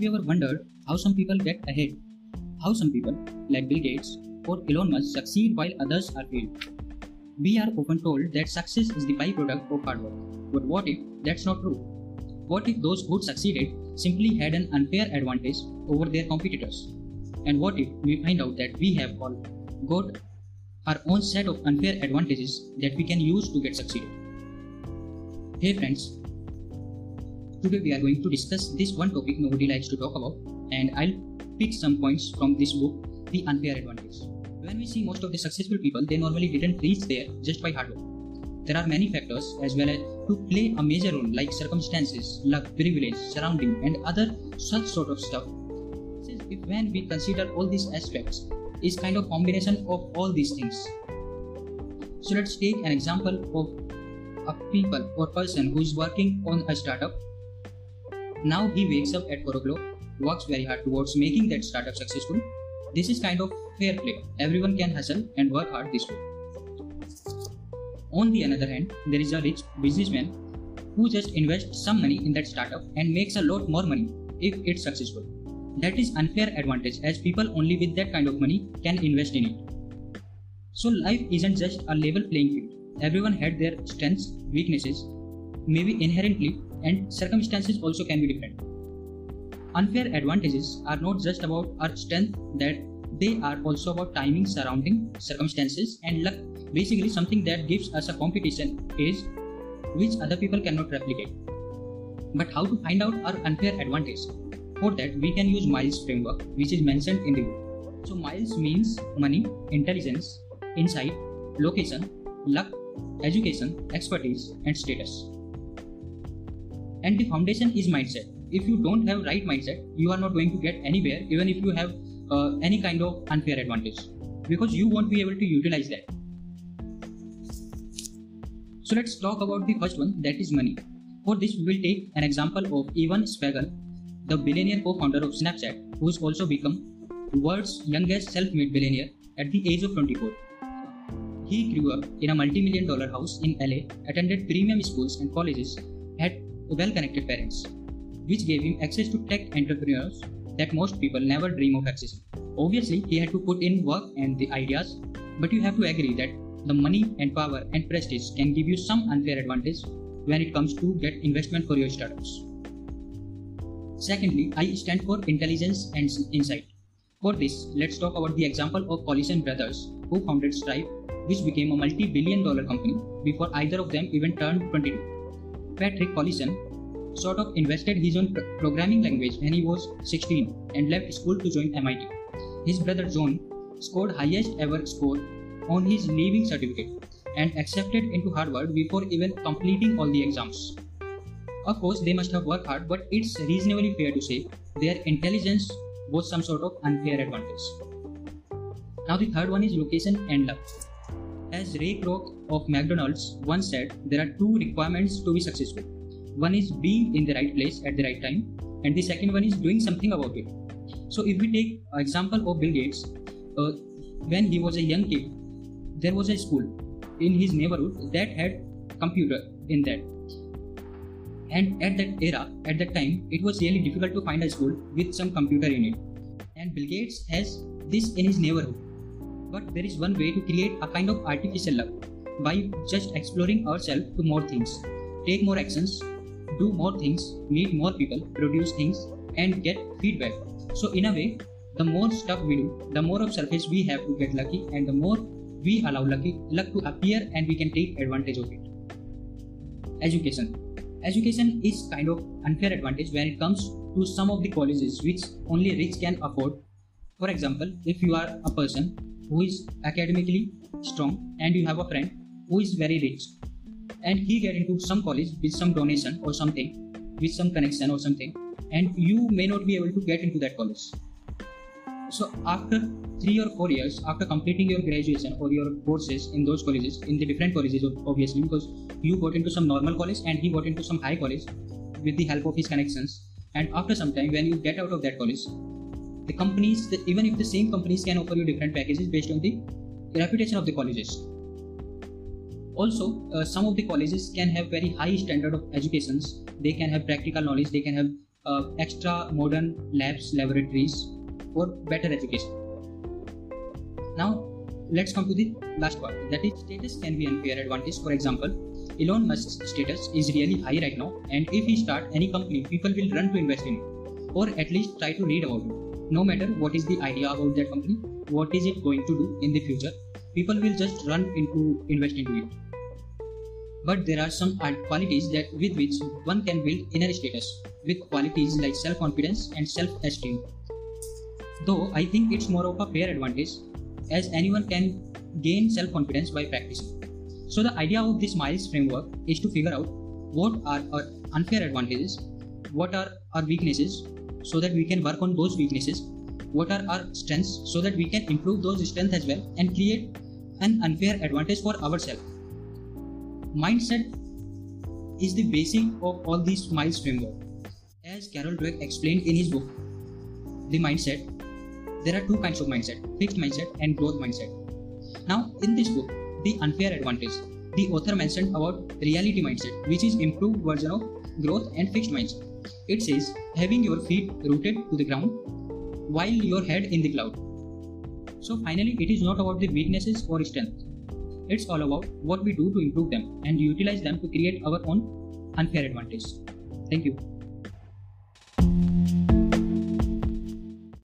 Have you ever wondered how some people get ahead? How some people, like Bill Gates or Elon Musk, succeed while others are failed? We are often told that success is the byproduct of hard work. But what if that's not true? What if those who succeeded simply had an unfair advantage over their competitors? And what if we find out that we have all got our own set of unfair advantages that we can use to get succeeded? Hey friends, today we are going to discuss this one topic nobody likes to talk about, and I'll pick some points from this book, The Unfair Advantage. When we see most of the successful people, they normally didn't reach there just by hard work. There are many factors as well as to play a major role like circumstances, luck, privilege, surrounding, and other such sort of stuff if when we consider all these aspects is kind of combination of all these things so let's take an example of a people or person who is working on a startup now he wakes up at 4 o'clock works very hard towards making that startup successful this is kind of fair play everyone can hustle and work hard this way on the other hand there is a rich businessman who just invests some money in that startup and makes a lot more money if it's successful that is unfair advantage as people only with that kind of money can invest in it. So life isn't just a level playing field. Everyone had their strengths, weaknesses, maybe inherently, and circumstances also can be different. Unfair advantages are not just about our strength that they are also about timing, surrounding, circumstances, and luck. Basically, something that gives us a competition edge which other people cannot replicate. But how to find out our unfair advantage? For that, we can use Miles framework, which is mentioned in the book. So Miles means money, intelligence, insight, location, luck, education, expertise, and status. And the foundation is mindset. If you don't have right mindset, you are not going to get anywhere, even if you have uh, any kind of unfair advantage, because you won't be able to utilize that. So let's talk about the first one, that is money. For this, we will take an example of Evan Spiegel, the billionaire co-founder of Snapchat, who has also become the world's youngest self-made billionaire at the age of 24. He grew up in a multi-million dollar house in LA, attended premium schools and colleges, had well-connected parents, which gave him access to tech entrepreneurs that most people never dream of accessing. Obviously, he had to put in work and the ideas, but you have to agree that the money and power and prestige can give you some unfair advantage when it comes to get investment for your startups. Secondly, I stand for intelligence and insight. For this, let's talk about the example of Collison brothers, who founded Stripe, which became a multi-billion dollar company before either of them even turned 22. Patrick Collison sort of invested his own pr- programming language when he was 16 and left school to join MIT. His brother John scored highest ever score on his leaving certificate and accepted into Harvard before even completing all the exams. Of course, they must have worked hard, but it's reasonably fair to say their intelligence was some sort of unfair advantage. Now, the third one is location and luck. As Ray Kroc of McDonald's once said, there are two requirements to be successful. One is being in the right place at the right time, and the second one is doing something about it. So, if we take example of Bill Gates, uh, when he was a young kid, there was a school in his neighborhood that had computer in that and at that era, at that time, it was really difficult to find a school with some computer in it. And Bill Gates has this in his neighborhood. But there is one way to create a kind of artificial luck by just exploring ourselves to more things, take more actions, do more things, meet more people, produce things, and get feedback. So, in a way, the more stuff we do, the more of surface we have to get lucky, and the more we allow lucky luck to appear, and we can take advantage of it. Education Education is kind of unfair advantage when it comes to some of the colleges which only rich can afford. For example, if you are a person who is academically strong and you have a friend who is very rich and he get into some college with some donation or something with some connection or something and you may not be able to get into that college. So after three or four years after completing your graduation or your courses in those colleges in the different colleges obviously because you got into some normal college and he got into some high college with the help of his connections and after some time when you get out of that college the companies even if the same companies can offer you different packages based on the reputation of the colleges also uh, some of the colleges can have very high standard of educations they can have practical knowledge they can have uh, extra modern labs, laboratories for better education. Now, let's come to the last part that is status can be unfair advantage. For example, Elon Musk's status is really high right now, and if he start any company, people will run to invest in it, or at least try to read about it. No matter what is the idea about that company, what is it going to do in the future, people will just run into invest into it. But there are some qualities that with which one can build inner status, with qualities like self-confidence and self-esteem. Though I think it's more of a fair advantage, as anyone can gain self-confidence by practicing. So the idea of this Miles framework is to figure out what are our unfair advantages, what are our weaknesses, so that we can work on those weaknesses, what are our strengths, so that we can improve those strengths as well and create an unfair advantage for ourselves. Mindset is the basic of all these Miles framework. As Carol Dweck explained in his book, The Mindset, there are two kinds of mindset fixed mindset and growth mindset. Now, in this book, The Unfair Advantage, the author mentioned about reality mindset, which is improved version of growth and fixed mindset. It says having your feet rooted to the ground while your head in the cloud. So finally, it is not about the weaknesses or strength. It's all about what we do to improve them and utilize them to create our own unfair advantage. Thank you.